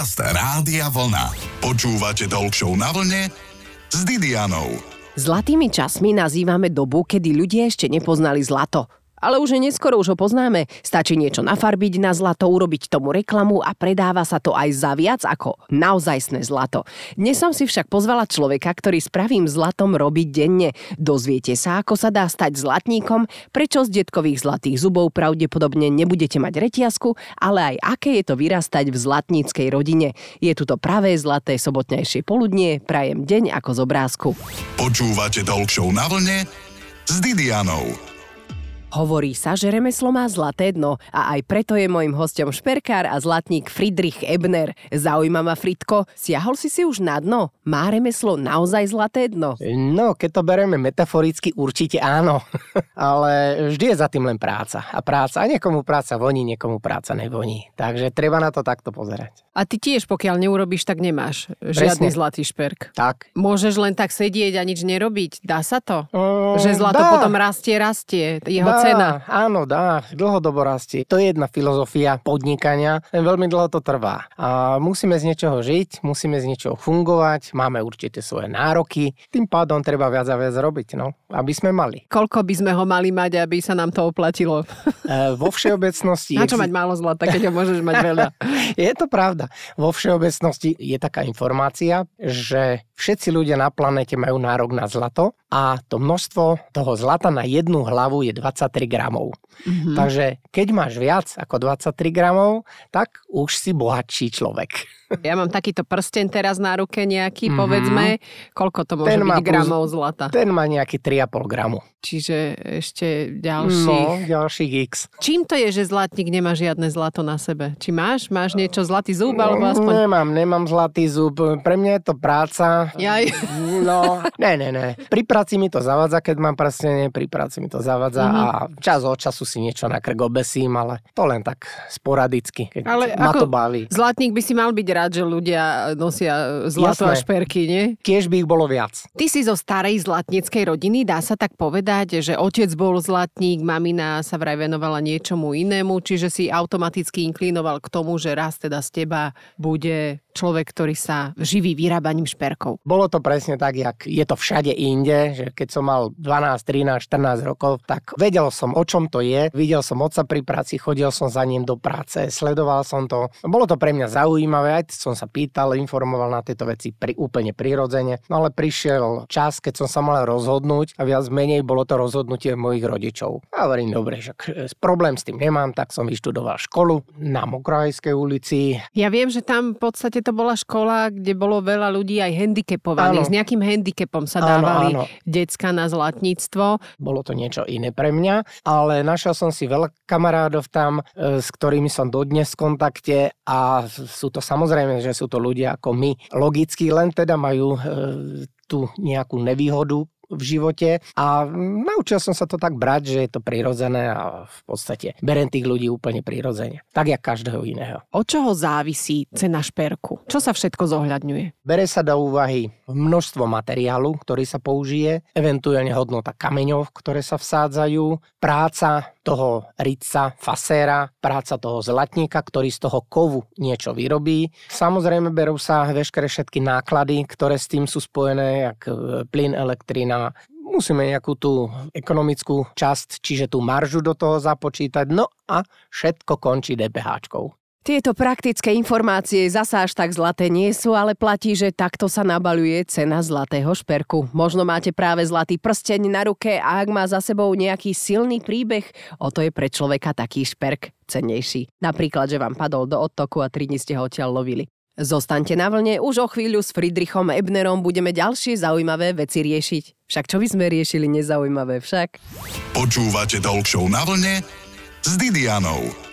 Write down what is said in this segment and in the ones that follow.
Podcast Rádia Vlna. Počúvate talk show na vlne s Didianou. Zlatými časmi nazývame dobu, kedy ľudia ešte nepoznali zlato. Ale už je neskoro, už ho poznáme. Stačí niečo nafarbiť na zlato, urobiť tomu reklamu a predáva sa to aj za viac ako naozajstné zlato. Dnes som si však pozvala človeka, ktorý s pravým zlatom robí denne. Dozviete sa, ako sa dá stať zlatníkom, prečo z detkových zlatých zubov pravdepodobne nebudete mať reťazku, ale aj aké je to vyrastať v zlatníckej rodine. Je tu to pravé zlaté sobotnejšie poludnie, prajem deň ako z obrázku. Počúvate talk na vlne s Didianou. Hovorí sa, že remeslo má zlaté dno a aj preto je môjim hostom šperkár a zlatník Friedrich Ebner. Zaujíma ma Fritko, siahol si si už na dno? Má remeslo naozaj zlaté dno? No, keď to bereme metaforicky, určite áno. Ale vždy je za tým len práca. A práca, a niekomu práca voní, niekomu práca nevoní. Takže treba na to takto pozerať. A ty tiež, pokiaľ neurobiš, tak nemáš žiadny zlatý šperk. Tak. Môžeš len tak sedieť a nič nerobiť. Dá sa to? Mm, že zlato dá. potom rastie, rastie. Jeho Dá, cena. Áno, dá. Dlhodobo rastie. To je jedna filozofia podnikania. Len veľmi dlho to trvá. A musíme z niečoho žiť, musíme z niečoho fungovať, máme určite svoje nároky. Tým pádom treba viac a viac robiť, no, aby sme mali. Koľko by sme ho mali mať, aby sa nám to oplatilo? E, vo všeobecnosti... Na čo exi- mať málo zlata, keď ho môžeš mať veľa? Je to pravda. Vo všeobecnosti je taká informácia, že všetci ľudia na planete majú nárok na zlato a to množstvo toho zlata na jednu hlavu je 23 gramov. Mhm. Takže keď máš viac ako 23 gramov, tak už si bohatší človek. Ja mám takýto prsten teraz na ruke nejaký, Mhm. povedzme. Koľko to môže Ten byť gramov zlata? Ten má nejaký 3,5 gramu. Čiže ešte ďalších. No, ďalších x. Čím to je, že zlatník nemá žiadne zlato na sebe? Či máš? Máš niečo zlatý zub? Alebo aspoň... Nemám, nemám zlatý zub. Pre mňa je to práca. Jaj. No, ne, ne, ne. Pri práci mi to zavadza, keď mám prstenie, pri práci mi to zavadza Mhm. a čas od času si niečo na krk obesím, ale to len tak sporadicky, keď Ale ma ako to baví. Zlatník by si mal byť rád, že ľudia nosia zlato a Jasné. šperky, nie? Tiež by ich bolo viac. Ty si zo starej zlatníckej rodiny, dá sa tak povedať, že otec bol zlatník, mamina sa vraj venovala niečomu inému, čiže si automaticky inklinoval k tomu, že raz teda z teba bude človek, ktorý sa živí vyrábaním šperkov. Bolo to presne tak, jak je to všade inde, že keď som mal 12, 13, 14 rokov, tak vedel som, o čom to je. Videl som otca pri práci, chodil som za ním do práce, sledoval som to. Bolo to pre mňa zaujímavé, aj som sa pýtal, informoval na tieto veci pri, úplne prirodzene. No ale prišiel čas, keď som sa mal rozhodnúť a viac menej bolo to rozhodnutie mojich rodičov. A hovorím, dobre, že problém s tým nemám, tak som vyštudoval školu na Mokrajskej ulici. Ja viem, že tam v podstate to bola škola, kde bolo veľa ľudí aj handicapovaných. Áno. S nejakým handicapom sa Áno, dávali áno. decka na zlatníctvo. bolo to niečo iné pre mňa, ale našiel som si veľa kamarádov tam, e, s ktorými som dodnes v kontakte a sú to samozrejme, že sú to ľudia ako my. Logicky len teda majú e, tú nejakú nevýhodu v živote a naučil som sa to tak brať, že je to prirodzené a v podstate berem tých ľudí úplne prirodzene. Tak jak každého iného. Od čoho závisí cena šperku? Čo sa všetko zohľadňuje? Bere sa do úvahy množstvo materiálu, ktorý sa použije, eventuálne hodnota kameňov, ktoré sa vsádzajú, práca toho rica, faséra, práca toho zlatníka, ktorý z toho kovu niečo vyrobí. Samozrejme berú sa veškeré všetky náklady, ktoré s tým sú spojené, jak e, plyn, elektrina, musíme nejakú tú ekonomickú časť, čiže tú maržu do toho započítať, no a všetko končí DPHčkou. Tieto praktické informácie zasa až tak zlaté nie sú, ale platí, že takto sa nabaluje cena zlatého šperku. Možno máte práve zlatý prsteň na ruke a ak má za sebou nejaký silný príbeh, o to je pre človeka taký šperk cennejší. Napríklad, že vám padol do odtoku a tri dni ste ho odtiaľ lovili. Zostaňte na vlne, už o chvíľu s Friedrichom Ebnerom budeme ďalšie zaujímavé veci riešiť. Však čo by sme riešili nezaujímavé však? Počúvate show na vlne s Didianou.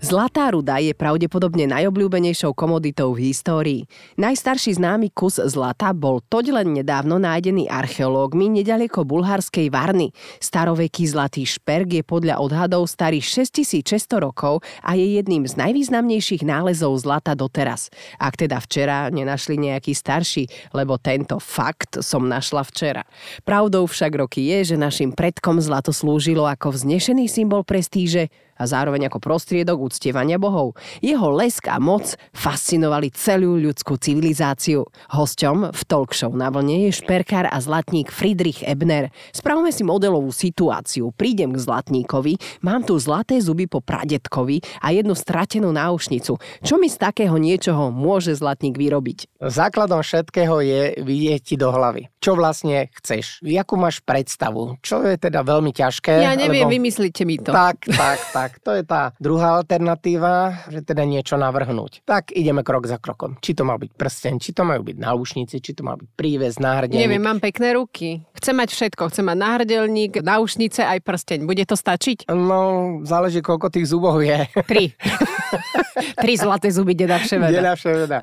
Zlatá ruda je pravdepodobne najobľúbenejšou komoditou v histórii. Najstarší známy kus zlata bol toť len nedávno nájdený archeológmi nedaleko bulharskej Varny. Staroveký zlatý šperk je podľa odhadov starý 6600 rokov a je jedným z najvýznamnejších nálezov zlata doteraz. Ak teda včera nenašli nejaký starší, lebo tento fakt som našla včera. Pravdou však roky je, že našim predkom zlato slúžilo ako vznešený symbol prestíže a zároveň ako prostriedok uctievania bohov. Jeho lesk a moc fascinovali celú ľudskú civilizáciu. Hosťom v talk show na vlne je šperkár a zlatník Friedrich Ebner. Spravme si modelovú situáciu. Prídem k zlatníkovi, mám tu zlaté zuby po pradetkovi a jednu stratenú náušnicu. Čo mi z takého niečoho môže zlatník vyrobiť? Základom všetkého je vidieť ti do hlavy. Čo vlastne chceš? Jakú máš predstavu? Čo je teda veľmi ťažké? Ja neviem, lebo... vymyslíte mi to. Tak, tak, tak. To je tá druhá alternatíva, že teda niečo navrhnúť. Tak ideme krok za krokom. Či to má byť prsten, či to majú byť náušnice, či to má byť príves, náhrdelník. Neviem, mám pekné ruky. Chcem mať všetko. Chcem mať náhrdelník, náušnice aj prsteň. Bude to stačiť? No, záleží, koľko tých zubov je. Tri. Tri zlaté zuby deda Vševeda. Deda Vševeda.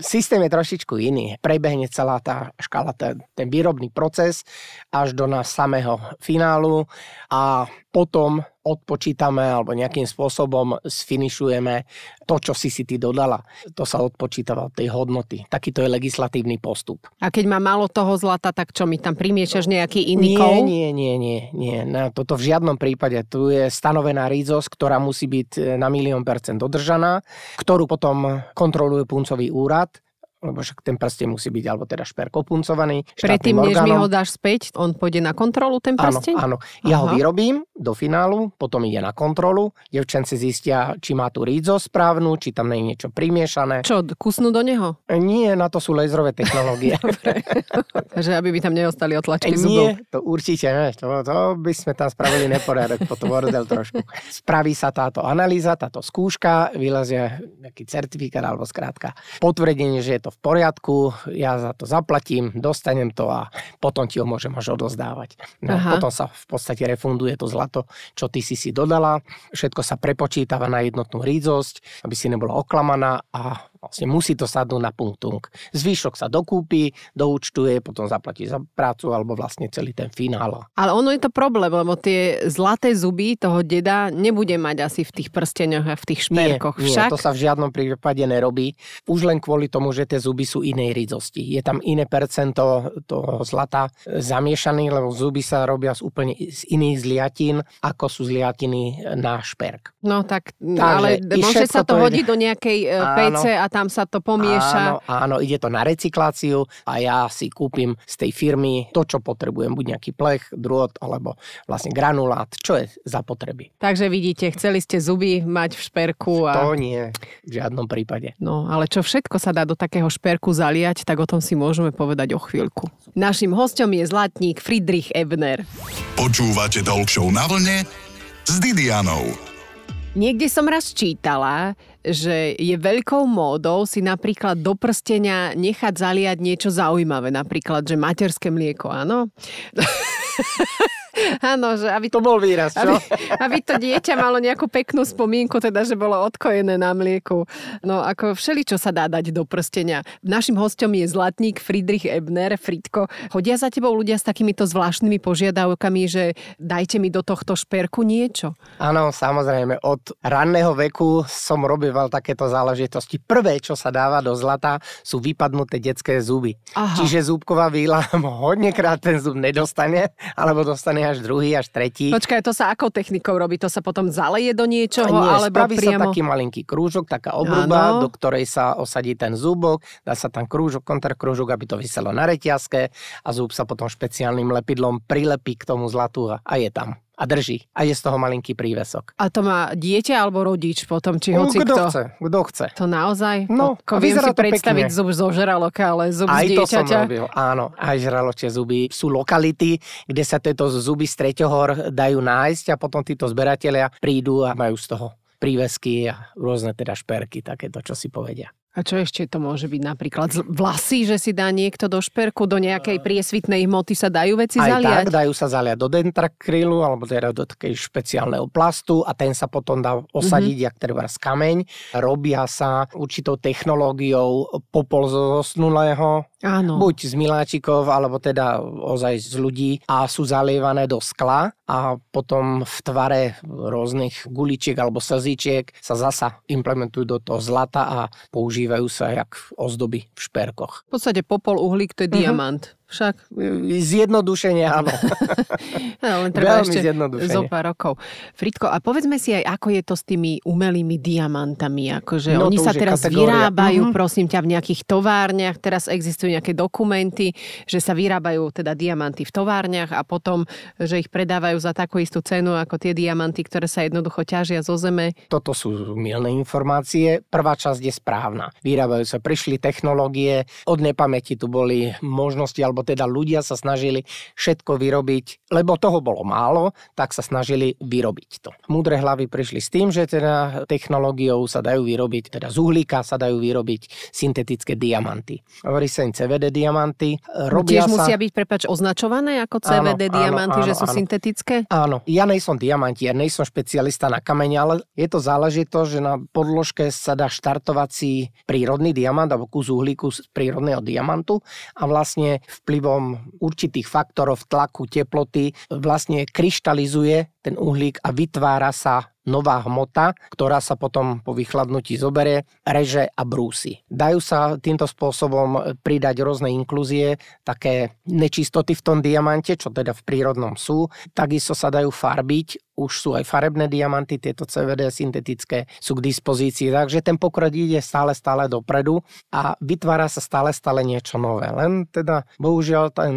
Systém je trošičku iný. Prebehne celá tá škála, ten, ten výrobný proces až do nás samého finálu a potom odpočítame alebo nejakým spôsobom sfinišujeme to, čo si si ty dodala. To sa odpočítava od tej hodnoty. Takýto je legislatívny postup. A keď má málo toho zlata, tak čo mi tam primiešaš nejaký iný nie, kov? Nie, nie, nie, nie. Na toto v žiadnom prípade. Tu je stanovená rízosť, ktorá musí byť na milión percent dodržaná, ktorú potom kontroluje puncový úrad lebo však ten prsten musí byť, alebo teda šperko puncovaný. Predtým, než mi ho dáš späť, on pôjde na kontrolu, ten prsteň? Áno, áno. Ja Aha. ho vyrobím do finálu, potom ide na kontrolu, devčenci zistia, či má tú rídzo správnu, či tam nie je niečo primiešané. Čo, kusnú do neho? Nie, na to sú laserové technológie. Takže aby by tam neostali otlačky zubov. Nie, to určite nie. To, to by sme tam spravili neporiadok, potom bordel trošku. Spraví sa táto analýza, táto skúška, vylezie nejaký certifikát alebo skrátka potvrdenie, že je to v poriadku, ja za to zaplatím, dostanem to a potom ti ho môžem až odozdávať. No, potom sa v podstate refunduje to zlato, čo ty si si dodala, všetko sa prepočítava na jednotnú rídzosť, aby si nebola oklamaná a Vlastne musí to sadnúť na punktung. Zvyšok sa dokúpi, doúčtuje, potom zaplatí za prácu alebo vlastne celý ten finál. Ale ono je to problém, lebo tie zlaté zuby toho deda nebude mať asi v tých prsteňoch a v tých šperkoch. Nie, Však? nie, to sa v žiadnom prípade nerobí. Už len kvôli tomu, že tie zuby sú inej rízosti. Je tam iné percento toho zlata zamiešaný, lebo zuby sa robia z úplne z iných zliatín, ako sú zliatiny na šperk. No tak, Takže ale môže sa to, hodiť do nejakej e, áno, PC a tam sa to pomieša. Áno, áno, ide to na recykláciu a ja si kúpim z tej firmy to, čo potrebujem, buď nejaký plech, drôt alebo vlastne granulát, čo je za potreby. Takže vidíte, chceli ste zuby mať v šperku. A... To nie, v žiadnom prípade. No, ale čo všetko sa dá do takého šperku zaliať, tak o tom si môžeme povedať o chvíľku. Našim hostom je zlatník Friedrich Ebner. Počúvate Talk na vlne s Didianou. Niekde som raz čítala, že je veľkou módou si napríklad do prstenia nechať zaliať niečo zaujímavé, napríklad, že materské mlieko, áno? Áno, že aby... To bol výraz, čo? Aby, aby to dieťa malo nejakú peknú spomienku, teda, že bolo odkojené na mlieku. No, ako všeli, čo sa dá dať do prstenia. Našim hostom je zlatník Friedrich Ebner. Fritko, chodia za tebou ľudia s takýmito zvláštnymi požiadavkami, že dajte mi do tohto šperku niečo? Áno, samozrejme. Od ranného veku som robieval takéto záležitosti. Prvé, čo sa dáva do zlata, sú vypadnuté detské zuby. Aha. Čiže zúbková výla hodnekrát ten zub nedostane, alebo dostane až druhý, až tretí. Počkaj, to sa akou technikou robí? To sa potom zaleje do niečoho? Nie, alebo spraví priamo... sa taký malinký krúžok, taká obruba, ano. do ktorej sa osadí ten zúbok, dá sa tam krúžok, kontrakrúžok, aby to vyselo na reťazke a zúb sa potom špeciálnym lepidlom prilepí k tomu zlatu a je tam a drží. A je z toho malinký prívesok. A to má dieťa alebo rodič potom, či hoci kto? kto? chce, kto chce. To naozaj? No, Ko, viem si predstaviť pekne. zub zo žraloka, ale zub aj z dieťaťa. to som robil, áno. Aj žraločie zuby. Sú lokality, kde sa tieto zuby z treťohor dajú nájsť a potom títo zberatelia prídu a majú z toho prívesky a rôzne teda šperky, takéto, čo si povedia. A čo ešte to môže byť napríklad vlasy, že si dá niekto do šperku, do nejakej priesvitnej hmoty sa dajú veci Aj zaliať? tak, dajú sa zaliať do dentrakrylu alebo teda do takej špeciálneho plastu a ten sa potom dá osadiť, mm-hmm. jak treba z kameň. Robia sa určitou technológiou popol zo zosnulého, Áno. buď z miláčikov, alebo teda ozaj z ľudí a sú zalievané do skla a potom v tvare rôznych guličiek alebo slzičiek sa zasa implementujú do toho zlata a používajú sa jak ozdoby v šperkoch. V podstate popol uhlík to je uh-huh. diamant. Však. Zjednodušenie, áno. no, len treba Veľmi ešte zo pár rokov. Fritko, a povedzme si aj, ako je to s tými umelými diamantami. Akože No, oni sa teraz kategória. vyrábajú, Mhm. prosím ťa, v nejakých továrniach. Teraz existujú nejaké dokumenty, že sa vyrábajú teda diamanty v továrniach a potom, že ich predávajú za takú istú cenu ako tie diamanty, ktoré sa jednoducho ťažia zo zeme. Toto sú milné informácie. Prvá časť je správna. Vyrábajú sa, prišli technológie, od nepamäti tu boli možnosti, alebo teda ľudia sa snažili všetko vyrobiť, lebo toho bolo málo, tak sa snažili vyrobiť to. Múdre hlavy prišli s tým, že teda technológiou sa dajú vyrobiť, teda z uhlíka sa dajú vyrobiť syntetické diamanty. Hovorí sa im CVD diamanty. Robia Tiež sa... musia byť, prepač, označované ako CVD Áno, diamanty, áno, že sú áno. syntetické? Áno, ja nejsom diamantier, nejsom špecialista na kamene, ale je to záležitosť, že na podložke sa dá štartovací prírodný diamant alebo kus uhlíku z prírodného diamantu a vlastne vplyvom určitých faktorov tlaku, teploty vlastne kryštalizuje ten uhlík a vytvára sa nová hmota, ktorá sa potom po vychladnutí zoberie, reže a brúsi. Dajú sa týmto spôsobom pridať rôzne inklúzie, také nečistoty v tom diamante, čo teda v prírodnom sú. Takisto sa dajú farbiť, už sú aj farebné diamanty, tieto CVD syntetické sú k dispozícii, takže ten pokrok ide stále, stále dopredu a vytvára sa stále, stále niečo nové. Len teda, bohužiaľ, ten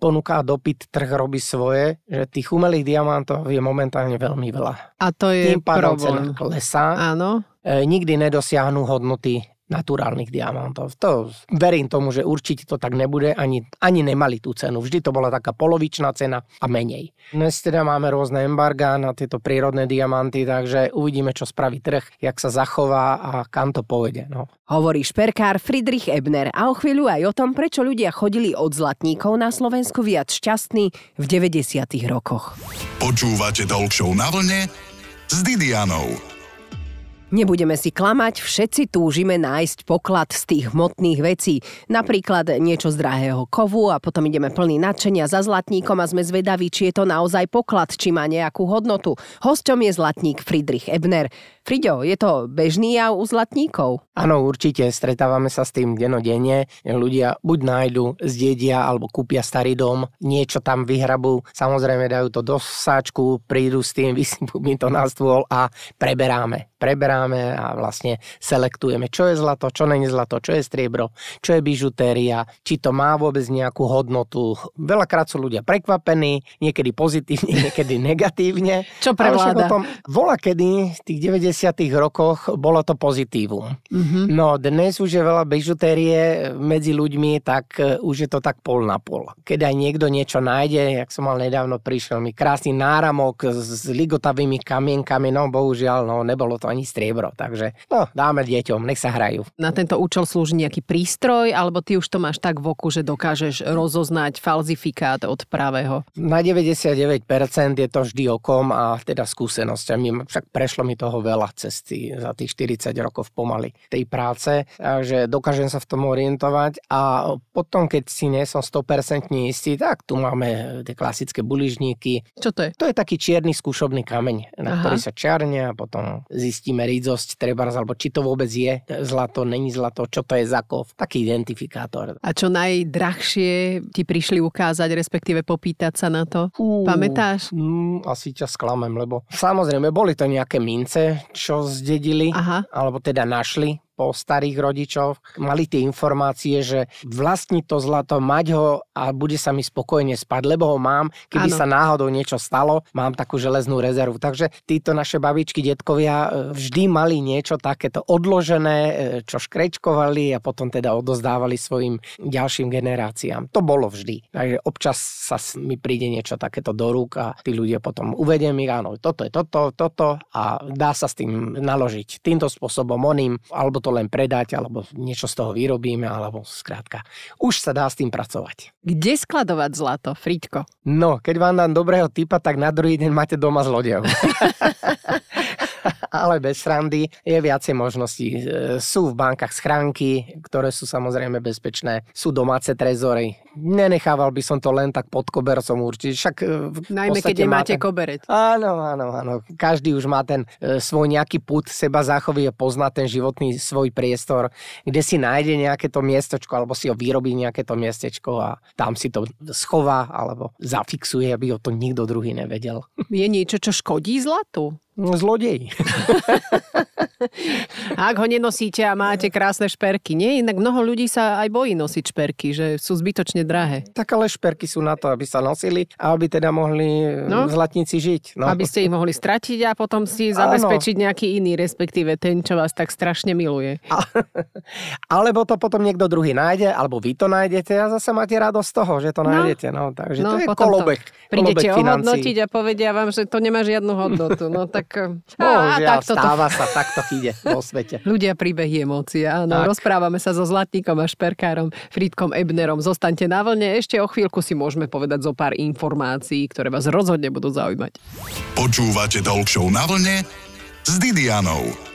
ponuka a dopyt trh robí svoje, že tých umelých diamantov je momentálne veľmi veľa. A to je Tým pádom cena problém. klesá. Áno. E, nikdy nedosiahnu hodnoty naturálnych diamantov. To verím tomu, že určite to tak nebude, ani, ani nemali tú cenu. Vždy to bola taká polovičná cena a menej. Dnes teda máme rôzne embargá na tieto prírodné diamanty, takže uvidíme, čo spraví trh, jak sa zachová a kam to povede. No. Hovorí šperkár Friedrich Ebner a o chvíľu aj o tom, prečo ľudia chodili od zlatníkov na Slovensku viac šťastní v 90. rokoch. Počúvate Talk Show na vlne s Didianou. Nebudeme si klamať, všetci túžime nájsť poklad z tých hmotných vecí. Napríklad niečo z drahého kovu a potom ideme plný nadšenia za zlatníkom a sme zvedaví, či je to naozaj poklad, či má nejakú hodnotu. Hosťom je zlatník Friedrich Ebner. Friďo, je to bežný jav u zlatníkov? Áno, určite, stretávame sa s tým denodenne. Ľudia buď nájdu, zdedia alebo kúpia starý dom, niečo tam vyhrabú, samozrejme dajú to do sáčku, prídu s tým, vysypú mi to na stôl a preberáme. Preberáme a vlastne selektujeme, čo je zlato, čo není zlato, čo je striebro, čo je bižutéria, či to má vôbec nejakú hodnotu. Veľakrát sú ľudia prekvapení, niekedy pozitívne, niekedy negatívne. Čo prevláda? o tom, vola kedy tých 90 rokoch bolo to pozitívum. Mhm. No dnes už je veľa bižutérie medzi ľuďmi, tak e, už je to tak pol na pol. Keď aj niekto niečo nájde, jak som mal nedávno, prišiel mi krásny náramok s ligotavými kamienkami, no bohužiaľ, no nebolo to ani striebro, takže no dáme deťom, nech sa hrajú. Na tento účel slúži nejaký prístroj, alebo ty už to máš tak v oku, že dokážeš rozoznať falzifikát od pravého. Na 99% je to vždy okom a teda skúsenosťami. Však prešlo mi toho veľa cesty za tých 40 rokov pomaly tej práce, takže dokážem sa v tom orientovať a potom, keď si nie som 100% istý, tak tu máme tie klasické buližníky. Čo to je? To je taký čierny skúšobný kameň, na Aha. ktorý sa čarne a potom zistíme rídzosť, treba, alebo či to vôbec je zlato, není zlato, čo to je za kov. Taký identifikátor. A čo najdrahšie ti prišli ukázať, respektíve popýtať sa na to? Fú, Pamätáš? Mm, asi ťa sklamem, lebo samozrejme boli to nejaké mince, čo zdedili, Aha. alebo teda našli po starých rodičoch, mali tie informácie, že vlastní to zlato, mať ho a bude sa mi spokojne spať, lebo ho mám, keby Áno. sa náhodou niečo stalo, mám takú železnú rezervu. Takže títo naše babičky, detkovia e, vždy mali niečo takéto odložené, e, čo škrečkovali a potom teda odozdávali svojim ďalším generáciám. To bolo vždy. Takže občas sa mi príde niečo takéto do rúk a tí ľudia potom uvediem ich, áno, toto je toto, toto a dá sa s tým naložiť týmto spôsobom oným, alebo to len predať, alebo niečo z toho vyrobíme, alebo skrátka. Už sa dá s tým pracovať. Kde skladovať zlato, Friťko? No, keď vám dám dobrého typa, tak na druhý deň máte doma zlodejov. Ale bez srandy je viacej možností. E, Sú v bankách schránky, ktoré sú samozrejme bezpečné. Sú domáce trezory, nenechával by som to len tak pod kobercom určite. Však e, Najmä keď nemáte ten- koberec. Áno, áno, áno. Každý už má ten e, svoj nejaký put seba zachovie, pozná ten životný svoj priestor, kde si nájde nejaké to miestečko, alebo si ho vyrobí nejaké to miestečko a tam si to schová, alebo zafixuje, aby ho to nikto druhý nevedel. Je niečo, čo škodí zlatu? Zlodej. Ak ho nenosíte a máte krásne šperky. Nie, inak mnoho ľudí sa aj bojí nosiť šperky, že sú zbytočne drahé. Tak ale šperky sú na to, aby sa nosili a aby teda mohli No. no. zlatníci žiť. No. Aby ste ich mohli stratiť a potom si zabezpečiť nejaký iný, respektíve ten, čo vás tak strašne miluje. A, alebo to potom niekto druhý nájde, alebo vy to nájdete a zase máte radosť z toho, že to No. nájdete. No, takže No, to je potom to kolobek. Prídete kolobek ohodnotiť a povedia vám, že to nemá žiadnu hodnotu. No tak... a Bohužiaľ, takto to stáva sa, takto ide vo svete. Ľudia, príbehy, emócie. Áno, Tak. rozprávame sa so zlatníkom a šperkárom Frídkom Ebnerom. Zostaňte na vlne, ešte o chvíľku si môžeme povedať zo pár informácií, ktoré vás rozhodne budú zaujímať. Počúvate Talk na vlne s Didianou.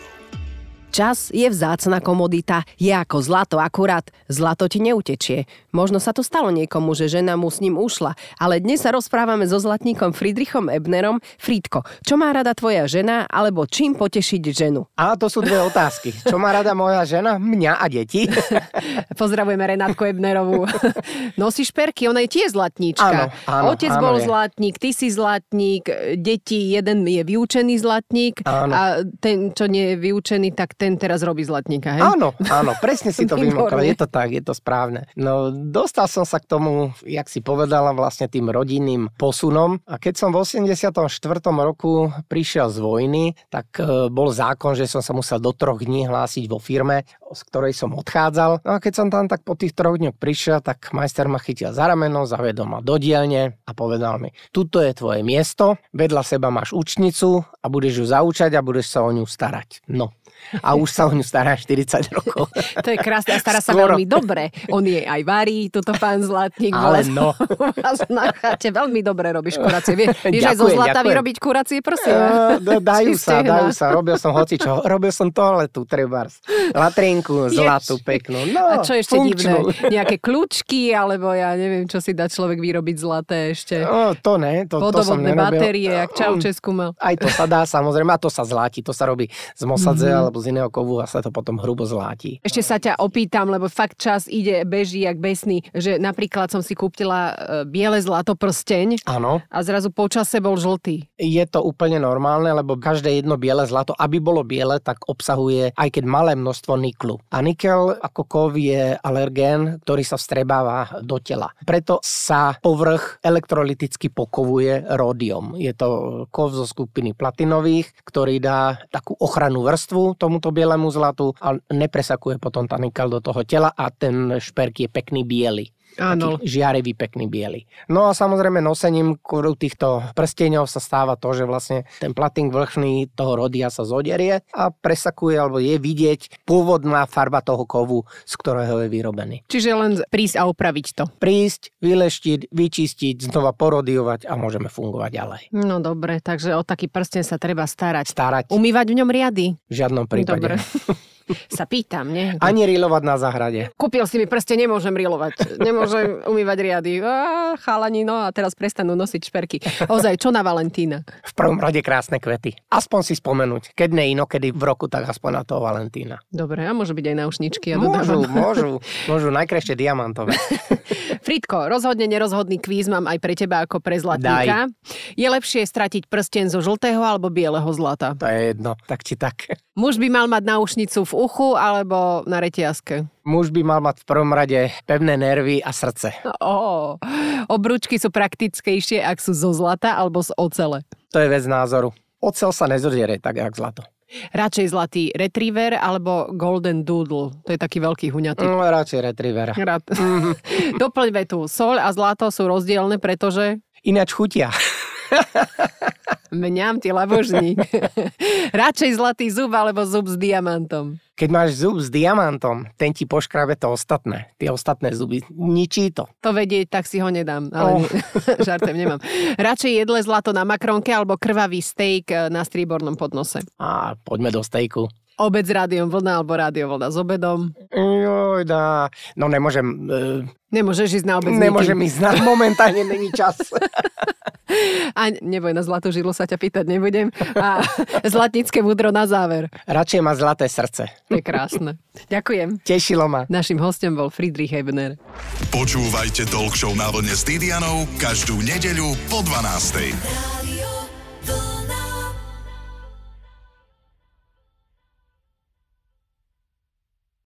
Čas je vzácna komodita, je ako zlato akurát. Zlato ti neutečie. Možno sa to stalo niekomu, že žena mu s ním ušla, ale dnes sa rozprávame so zlatníkom Friedrichom Ebnerom. Frídko, čo má rada tvoja žena, alebo čím potešiť ženu? A to sú dve otázky. Čo má rada moja žena? Mňa a deti? Pozdravujeme Renátku Ebnerovú. Nosí šperky, ona je tiež zlatníčka. Áno, áno, Otec áno, bol je. zlatník, ty si zlatník, deti, jeden je vyučený zlatník Áno. a ten, čo nie je vyučený, tak ten teraz robí zlatníka, hej? Áno, áno, presne si to vymokol. Je to tak, je to správne. No, dostal som sa k tomu, jak si povedala, vlastne tým rodinným posunom. A keď som v 84. roku prišiel z vojny, tak e, bol zákon, že som sa musel do troch dní hlásiť vo firme, z ktorej som odchádzal. No a keď som tam tak po tých troch dňoch prišiel, tak majster ma chytil za rameno, zavedol ma do dielne a povedal mi, tuto je tvoje miesto, vedľa seba máš učnicu a budeš ju zaučať a budeš sa o ňu starať. No. A už sa o ňu stará 40 rokov. To je krásne a stará sa Skoro. veľmi dobre. On je aj varí, tuto pán Zlatník. Ale no. vás na chate. Veľmi dobre robíš kuracie. Vie, vieš aj zo zlata ďakujem. vyrobiť kuracie, prosím. D- dajú sa, dajú sa. Robil som hocičo. Robil som toaletu, trebárs. Latrinku zlatú, peknú. No, A čo ešte funkčnú. divné? Nejaké kľúčky, alebo ja neviem, čo si dá človek vyrobiť zlaté ešte. No, to ne, to, to som nerobil. batérie, jak Čaučesku mal. Aj to sa dá, samozrejme, a to sa zláti. To sa robí z mosadze Mhm. Alebo z iného kovu a sa to potom hrubo zláti. Ešte sa ťa opýtam, lebo fakt čas ide, beží jak besný, že napríklad som si kúpila e, biele zlato prsteň Áno, a zrazu počase bol žltý. je to úplne normálne, lebo každé jedno biele zlato, aby bolo biele, tak obsahuje aj keď malé množstvo niklu. A nikel ako kov je alergén, ktorý sa vstrebáva do tela. Preto sa povrch elektrolyticky pokovuje ródiom. Je to kov zo skupiny platinových, ktorý dá takú ochrannú vrstvu tomuto bielemu zlatu a nepresakuje potom tá nikel do toho tela a ten šperk je pekný biely. Áno. Taký žiarivý, pekný biely. No a samozrejme nosením týchto prsteňov sa stáva to, že vlastne ten plating vrchný toho rodia sa zoderie a presakuje, alebo je vidieť pôvodná farba toho kovu, z ktorého je vyrobený. Čiže len prísť a opraviť to. Prísť, vyleštiť, vyčistiť, znova porodiovať a môžeme fungovať ďalej. No dobre, takže o taký prsten sa treba starať. Starať Umývať v ňom riady? v žiadnom prípade. Dobre. sa pýtam, nie? Ani rilovať na záhrade. Kúpil si mi prste, nemôžem rilovať. Nemôžem umývať riady. Á, chalani, no a teraz prestanú nosiť šperky. Ozaj, čo na Valentína? V prvom rade krásne kvety. Aspoň si spomenúť. Keď ne inokedy v roku, tak aspoň na toho Valentína. Dobre, a môže byť aj náušničky. Ja Môžu, dodávam. môžu. Môžu najkrajšie diamantové. Fritko, rozhodne nerozhodný kvíz mám aj pre teba ako pre zlatníka. Je lepšie stratiť prsten zo žltého alebo bieleho zlata? To je jedno, tak či tak. Muž by mal mať náušnicu v uchu alebo na reťazke? Muž by mal mať v prvom rade pevné nervy a srdce. Ó, obručky sú praktickejšie, ak sú zo zlata alebo z ocele. To je vec názoru. Ocel sa nezodiere tak, jak zlato. Radšej zlatý retriever alebo golden doodle. To je taký veľký huňatý. No, radšej retrievera. Rád. Doplň vetu. Soľ a zlato sú rozdielne, pretože Ináč chutia. mňam ty labožník. Radšej zlatý zub alebo zub s diamantom. Keď máš zub s diamantom, ten ti poškrabe to ostatné. Tie ostatné zuby. Ničí to. To vedieť, tak si ho nedám. Ale Oh. žartem nemám. Radšej jedle zlato na makronke alebo krvavý steak eh, na striebornom podnose. A poďme do stejku. Obed s rádiom vlna alebo rádio vlna s obedom. Joj, dá. No nemôžem, Nemôžeš ísť na obed e, s nemôžem nikým. ísť na, momentálne není čas. A neboj, na zlatú žilu sa ťa pýtať nebudem. A zlatnícke múdro na záver. Radšej má zlaté srdce. Je krásne. Ďakujem. Tešilo ma. Našim hostom bol Friedrich Hebner. Počúvajte Talk Show na vlne s Didianou každú nedeľu po 12.